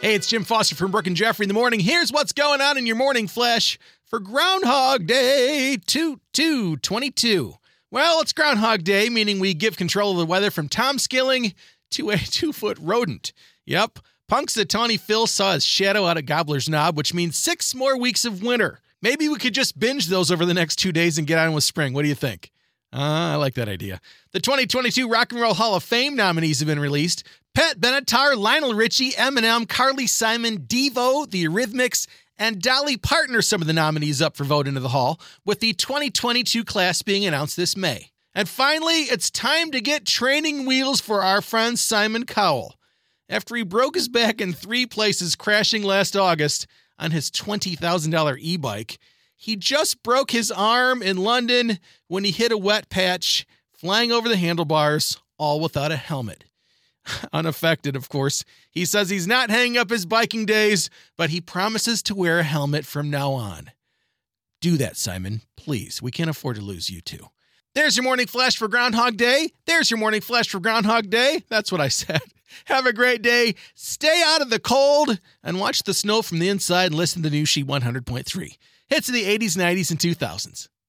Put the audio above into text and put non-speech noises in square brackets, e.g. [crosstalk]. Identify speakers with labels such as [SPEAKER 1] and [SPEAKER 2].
[SPEAKER 1] Hey, it's Jim Foster from Brooke and Jeffrey in the morning. Here's what's going on in your morning flash for Groundhog Day 2 2 22. Well, it's Groundhog Day, meaning we give control of the weather from Tom Skilling to a [laughs] two foot rodent. Yep, Punxsutawney Phil saw his shadow out of Gobbler's Knob, which means six more weeks of winter. Maybe we could just binge those over the next two days and get on with spring. What do you think? Uh, I like that idea. The 2022 Rock and Roll Hall of Fame nominees have been released. Pat Benatar, Lionel Richie, Eminem, Carly Simon, Devo, The Eurythmics, and Dolly Parton are some of the nominees up for vote into the Hall, with the 2022 class being announced this May. And finally, it's time to get training wheels for our friend Simon Cowell. After he broke his back in three places crashing last August on his $20,000 e bike, he just broke his arm in London when he hit a wet patch, flying over the handlebars, all without a helmet. [laughs] Unaffected, of course. He says he's not hanging up his biking days, but he promises to wear a helmet from now on. Do that, Simon. Please. We can't afford to lose you two. There's your morning flash for Groundhog Day. There's your morning flash for Groundhog Day. That's what I said. [laughs] Have a great day. Stay out of the cold and watch the snow from the inside and listen to new She 100.3. Hits of the 80s, 90s, and 2000s.